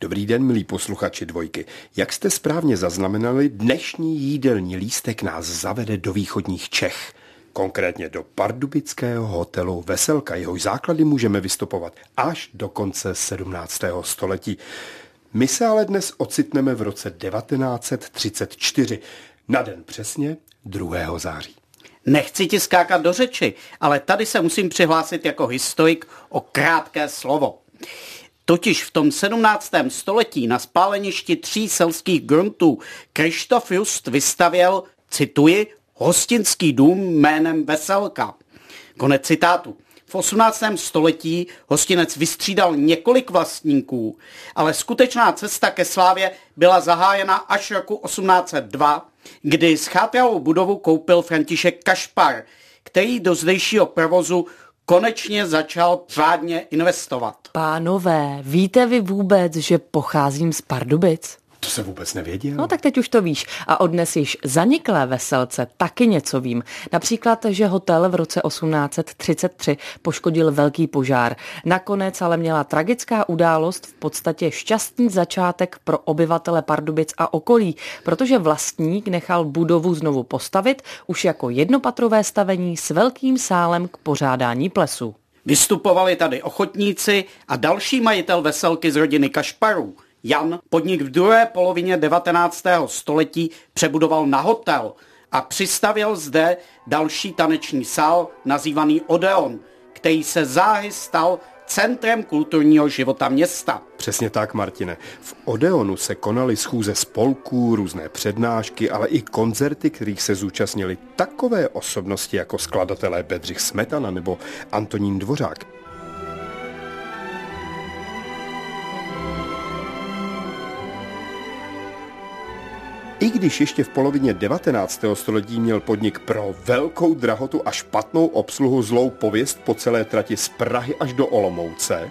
Dobrý den, milí posluchači dvojky. Jak jste správně zaznamenali, dnešní jídelní lístek nás zavede do východních Čech. Konkrétně do pardubického hotelu Veselka. Jehož základy můžeme vystupovat až do konce 17. století. My se ale dnes ocitneme v roce 1934, na den přesně 2. září. Nechci ti skákat do řeči, ale tady se musím přihlásit jako historik o krátké slovo. Totiž v tom 17. století na spáleništi tří selských gruntů Krištof Just vystavěl, cituji, hostinský dům jménem Veselka. Konec citátu. V 18. století hostinec vystřídal několik vlastníků, ale skutečná cesta ke slávě byla zahájena až roku 1802, kdy schátralou budovu koupil František Kašpar, který do zdejšího provozu konečně začal řádně investovat. Pánové, víte vy vůbec, že pocházím z Pardubic? To se vůbec nevěděl. No tak teď už to víš. A odnes již zaniklé veselce taky něco vím. Například, že hotel v roce 1833 poškodil velký požár. Nakonec ale měla tragická událost v podstatě šťastný začátek pro obyvatele Pardubic a okolí, protože vlastník nechal budovu znovu postavit už jako jednopatrové stavení s velkým sálem k pořádání plesu. Vystupovali tady ochotníci a další majitel veselky z rodiny Kašparů – Jan podnik v druhé polovině 19. století přebudoval na hotel a přistavil zde další taneční sál nazývaný Odeon, který se záhy stal centrem kulturního života města. Přesně tak, Martine. V Odeonu se konaly schůze spolků, různé přednášky, ale i koncerty, kterých se zúčastnili takové osobnosti jako skladatelé Bedřich Smetana nebo Antonín Dvořák. I když ještě v polovině 19. století měl podnik pro velkou drahotu a špatnou obsluhu zlou pověst po celé trati z Prahy až do Olomouce,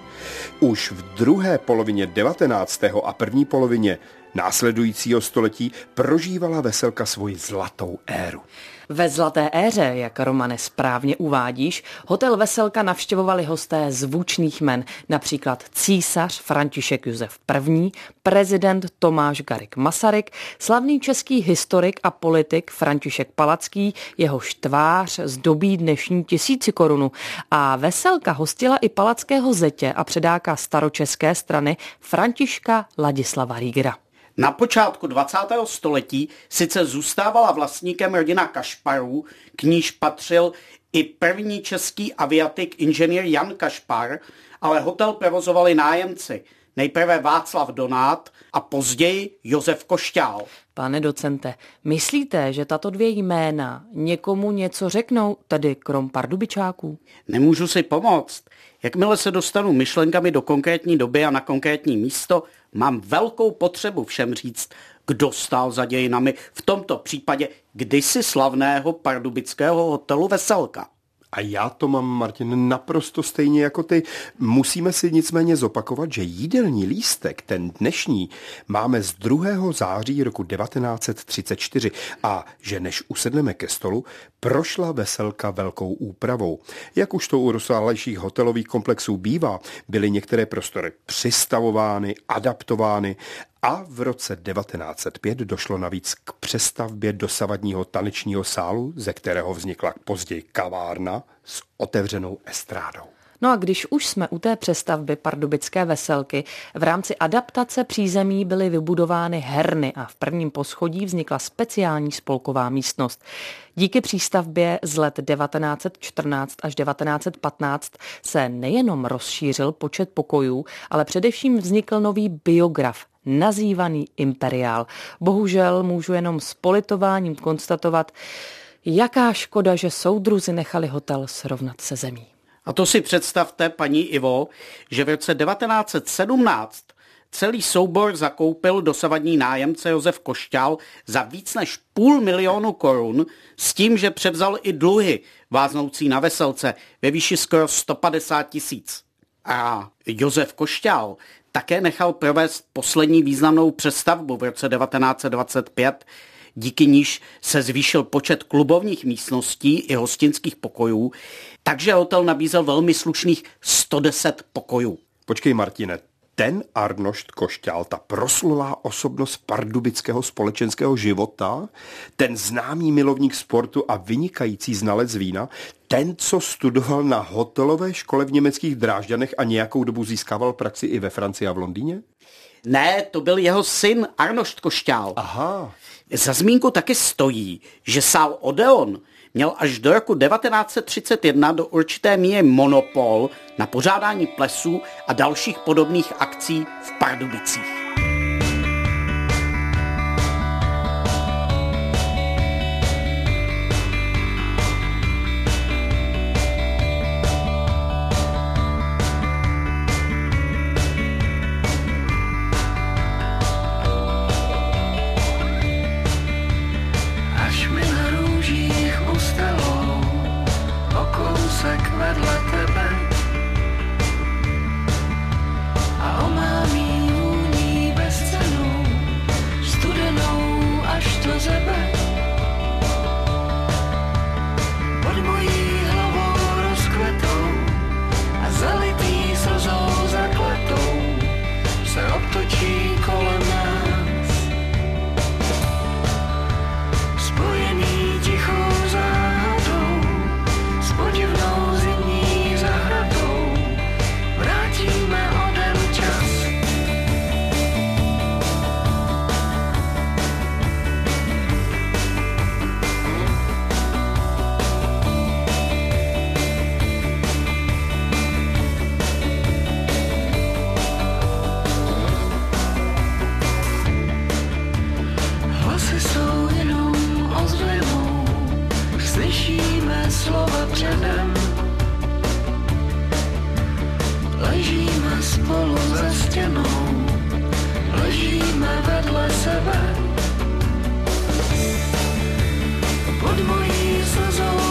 už v druhé polovině 19. a první polovině následujícího století prožívala veselka svoji zlatou éru. Ve Zlaté éře, jak Romane správně uvádíš, hotel Veselka navštěvovali hosté zvučných men, například císař František Josef I., prezident Tomáš Garik Masaryk, slavný český historik a politik František Palacký, jehož tvář zdobí dnešní tisíci korunu. A Veselka hostila i palackého zetě a předáka staročeské strany Františka Ladislava Rígra. Na počátku 20. století sice zůstávala vlastníkem rodina Kašparů, k níž patřil i první český aviatik inženýr Jan Kašpar, ale hotel provozovali nájemci. Nejprve Václav Donát a později Josef Košťál. Pane docente, myslíte, že tato dvě jména někomu něco řeknou, tedy krom pardubičáků? Nemůžu si pomoct. Jakmile se dostanu myšlenkami do konkrétní doby a na konkrétní místo, mám velkou potřebu všem říct, kdo stál za dějinami, v tomto případě kdysi slavného pardubického hotelu Veselka. A já to mám, Martin, naprosto stejně jako ty. Musíme si nicméně zopakovat, že jídelní lístek, ten dnešní, máme z 2. září roku 1934 a že než usedneme ke stolu, prošla veselka velkou úpravou. Jak už to u rozsáhlejších hotelových komplexů bývá, byly některé prostory přistavovány, adaptovány a v roce 1905 došlo navíc k přestavbě dosavadního tanečního sálu, ze kterého vznikla později kavárna s otevřenou estrádou. No a když už jsme u té přestavby pardubické veselky, v rámci adaptace přízemí byly vybudovány herny a v prvním poschodí vznikla speciální spolková místnost. Díky přístavbě z let 1914 až 1915 se nejenom rozšířil počet pokojů, ale především vznikl nový biograf, nazývaný imperiál. Bohužel můžu jenom s politováním konstatovat, jaká škoda, že soudruzi nechali hotel srovnat se zemí. A to si představte, paní Ivo, že v roce 1917 celý soubor zakoupil dosavadní nájemce Josef Košťál za víc než půl milionu korun s tím, že převzal i dluhy váznoucí na veselce ve výši skoro 150 tisíc. A Josef Košťál také nechal provést poslední významnou přestavbu v roce 1925, díky níž se zvýšil počet klubovních místností i hostinských pokojů, takže hotel nabízel velmi slušných 110 pokojů. Počkej, Martine, ten Arnošt Košťál, ta proslulá osobnost pardubického společenského života, ten známý milovník sportu a vynikající znalec vína, ten, co studoval na hotelové škole v německých Drážďanech a nějakou dobu získával praxi i ve Francii a v Londýně? Ne, to byl jeho syn Arnošt Košťál. Aha. Za zmínku taky stojí, že sál Odeon měl až do roku 1931 do určité míry monopol na pořádání plesů a dalších podobných akcí v Pardubicích. spolu za stěnou, ležíme vedle sebe. Pod mojí slzou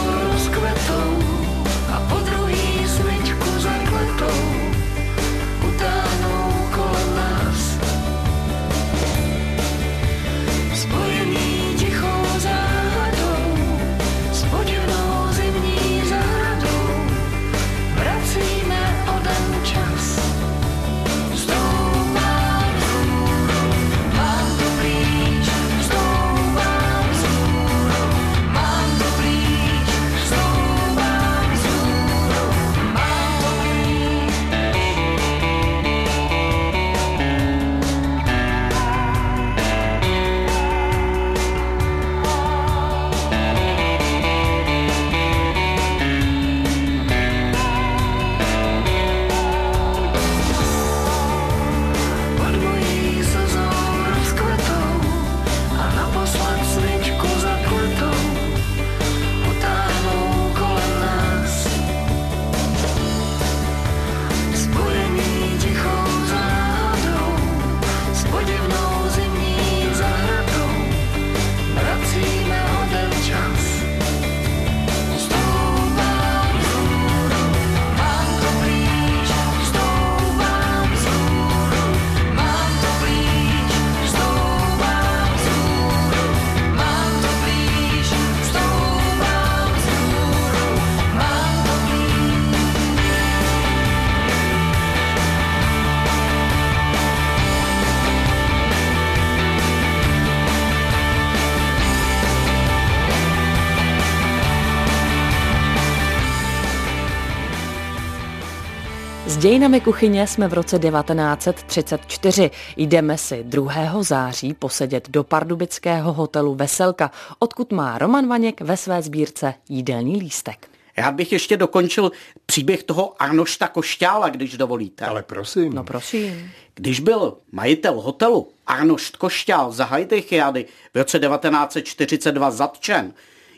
dějinami kuchyně jsme v roce 1934. Jdeme si 2. září posedět do pardubického hotelu Veselka, odkud má Roman Vaněk ve své sbírce jídelní lístek. Já bych ještě dokončil příběh toho Arnošta Košťála, když dovolíte. Ale prosím. No prosím. Když byl majitel hotelu Arnošt Košťál za Heidrichiady v roce 1942 zatčen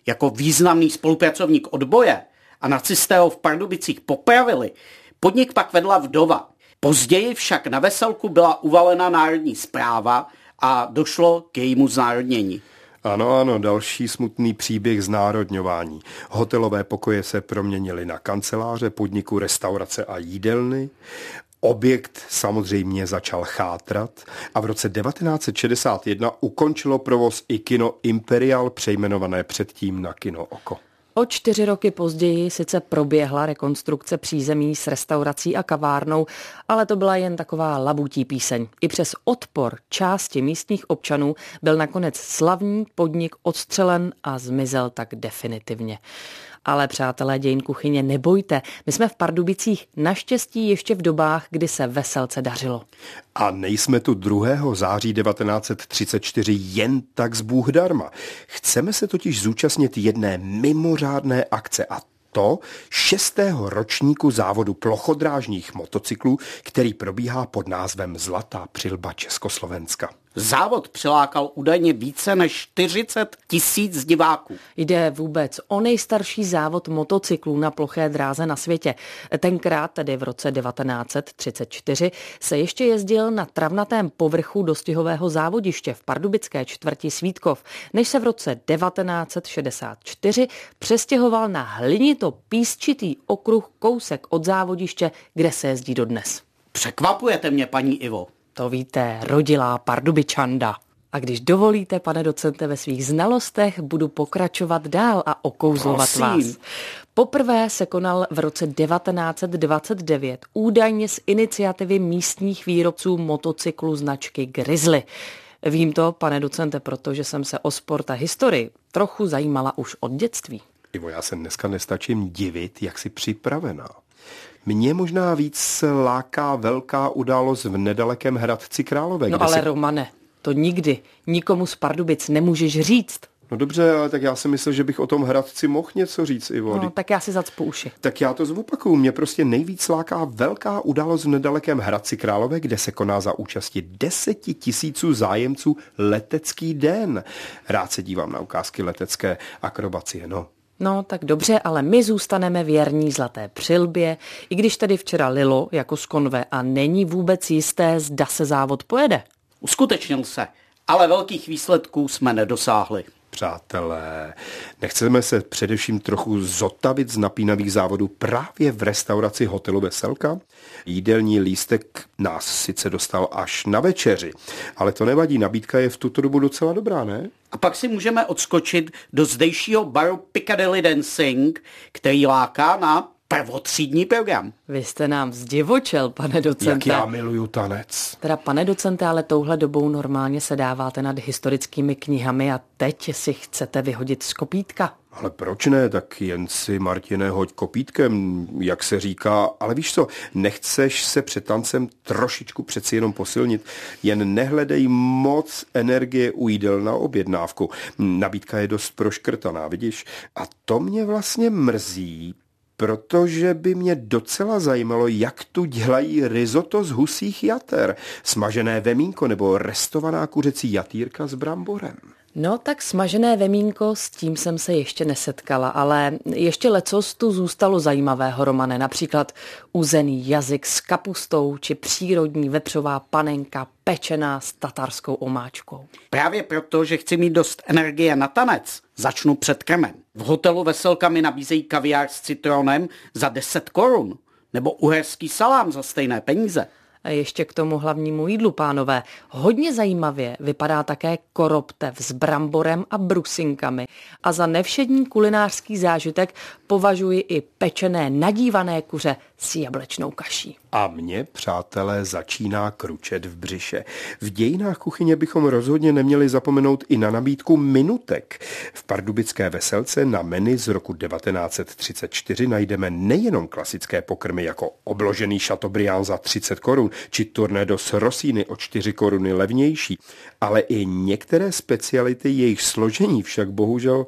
jako významný spolupracovník odboje a nacisté ho v Pardubicích popravili, Podnik pak vedla vdova. Později však na veselku byla uvalena národní zpráva a došlo k jejímu znárodnění. Ano, ano, další smutný příběh znárodňování. Hotelové pokoje se proměnily na kanceláře, podniku, restaurace a jídelny. Objekt samozřejmě začal chátrat a v roce 1961 ukončilo provoz i kino Imperial, přejmenované předtím na kino Oko. O čtyři roky později sice proběhla rekonstrukce přízemí s restaurací a kavárnou, ale to byla jen taková labutí píseň. I přes odpor části místních občanů byl nakonec slavný podnik odstřelen a zmizel tak definitivně. Ale přátelé dějin kuchyně, nebojte, my jsme v Pardubicích naštěstí ještě v dobách, kdy se veselce dařilo. A nejsme tu 2. září 1934 jen tak z Bůh darma. Chceme se totiž zúčastnit jedné mimořádné akce a to šestého ročníku závodu plochodrážních motocyklů, který probíhá pod názvem Zlatá přilba Československa. Závod přilákal údajně více než 40 tisíc diváků. Jde vůbec o nejstarší závod motocyklů na ploché dráze na světě. Tenkrát, tedy v roce 1934, se ještě jezdil na travnatém povrchu dostihového závodiště v pardubické čtvrti Svítkov, než se v roce 1964 přestěhoval na hlinito písčitý okruh kousek od závodiště, kde se jezdí dodnes. Překvapujete mě, paní Ivo. To víte, rodilá pardubičanda. A když dovolíte, pane docente, ve svých znalostech budu pokračovat dál a okouzlovat Prosím. vás. Poprvé se konal v roce 1929 údajně z iniciativy místních výrobců motocyklu značky Grizzly. Vím to, pane docente, protože jsem se o sport a historii trochu zajímala už od dětství. Ivo, já se dneska nestačím divit, jak jsi připravená. Mě možná víc láká velká událost v nedalekém Hradci Králové. No ale se... Romane, to nikdy nikomu z Pardubic nemůžeš říct. No dobře, ale tak já si myslel, že bych o tom Hradci mohl něco říct, Ivo. No, No, tak já si zacpu uši. tak já to zopakuju. Mě prostě nejvíc láká velká událost v nedalekém Hradci Králové, kde se koná za účasti deseti tisíců zájemců letecký den. Rád se dívám na ukázky letecké akrobacie, no. No, tak dobře, ale my zůstaneme věrní zlaté přilbě, i když tedy včera lilo jako z konve a není vůbec jisté, zda se závod pojede. Uskutečnil se, ale velkých výsledků jsme nedosáhli. Přátelé, nechceme se především trochu zotavit z napínavých závodů právě v restauraci hotelu Veselka? Jídelní lístek nás sice dostal až na večeři, ale to nevadí, nabídka je v tuto dobu docela dobrá, ne? A pak si můžeme odskočit do zdejšího baru Piccadilly Dancing, který láká na prvotřídní program. Vy jste nám zdivočel, pane Jak docente. já miluju tanec. Teda, pane docente, ale touhle dobou normálně se dáváte nad historickými knihami a teď si chcete vyhodit z kopítka. Ale proč ne, tak jen si, Martine, hoď kopítkem, jak se říká. Ale víš co, nechceš se před tancem trošičku přeci jenom posilnit, jen nehledej moc energie u jídel na objednávku. Nabídka je dost proškrtaná, vidíš? A to mě vlastně mrzí, protože by mě docela zajímalo, jak tu dělají risotto z husích jater, smažené vemínko nebo restovaná kuřecí jatýrka s bramborem. No tak smažené vemínko, s tím jsem se ještě nesetkala, ale ještě lecos tu zůstalo zajímavého, Romane, například uzený jazyk s kapustou či přírodní vepřová panenka pečená s tatarskou omáčkou. Právě proto, že chci mít dost energie na tanec, začnu před krmem. V hotelu Veselka mi nabízejí kaviár s citronem za 10 korun, nebo uherský salám za stejné peníze. Ještě k tomu hlavnímu jídlu, pánové. Hodně zajímavě vypadá také koroptev s bramborem a brusinkami. A za nevšední kulinářský zážitek považuji i pečené nadívané kuře s jablečnou kaší. A mě, přátelé, začíná kručet v břiše. V dějinách kuchyně bychom rozhodně neměli zapomenout i na nabídku minutek. V pardubické veselce na menu z roku 1934 najdeme nejenom klasické pokrmy jako obložený šatobrián za 30 korun, či tornédo s rosíny o 4 koruny levnější, ale i některé speciality, jejich složení však bohužel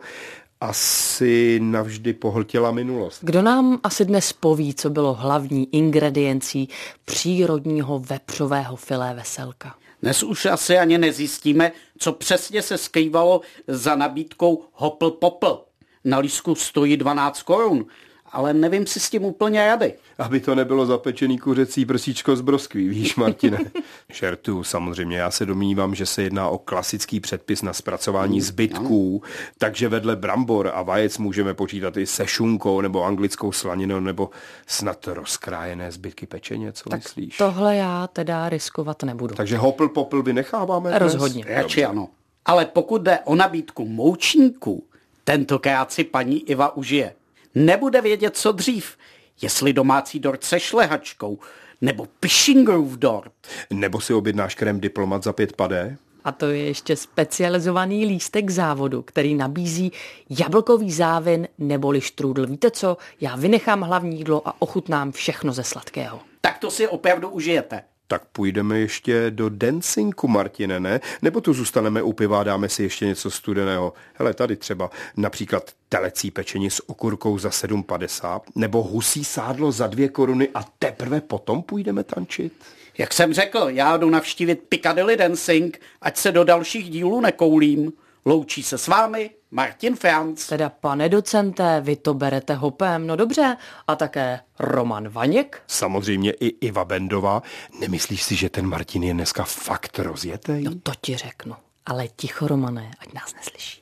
asi navždy pohltila minulost. Kdo nám asi dnes poví, co bylo hlavní ingrediencí přírodního vepřového filé veselka? Dnes už asi ani nezjistíme, co přesně se skrývalo za nabídkou hopl popl. Na lísku stojí 12 korun, ale nevím si s tím úplně rady. Aby to nebylo zapečený kuřecí prsíčko z broskví, víš, Martine. Šertu, samozřejmě, já se domnívám, že se jedná o klasický předpis na zpracování zbytků, takže vedle brambor a vajec můžeme počítat i se šunkou nebo anglickou slaninou nebo snad rozkrájené zbytky pečeně, co Tak myslíš? tohle já teda riskovat nebudu. Takže hopl popl vynecháváme dnes? Rozhodně. Radši ano. Ale pokud jde o nabídku moučníků, Tentokrát si paní Iva užije. Nebude vědět, co dřív, jestli domácí dort se šlehačkou, nebo Pishingerův dort. Nebo si objednáš krém diplomat za pět padé? A to je ještě specializovaný lístek závodu, který nabízí jablkový závin neboli štrůdl. Víte co? Já vynechám hlavní jídlo a ochutnám všechno ze sladkého. Tak to si opravdu užijete. Tak půjdeme ještě do dancinku, Martine, ne? Nebo tu zůstaneme u piva a dáme si ještě něco studeného? Hele, tady třeba například telecí pečení s okurkou za 7,50 nebo husí sádlo za dvě koruny a teprve potom půjdeme tančit? Jak jsem řekl, já jdu navštívit Piccadilly Dancing, ať se do dalších dílů nekoulím. Loučí se s vámi Martin Franz. Teda pane docente, vy to berete hopem, no dobře. A také Roman Vaněk? Samozřejmě i Iva Bendová. Nemyslíš si, že ten Martin je dneska fakt rozjetý? No to ti řeknu. Ale ticho, Romané, ať nás neslyší.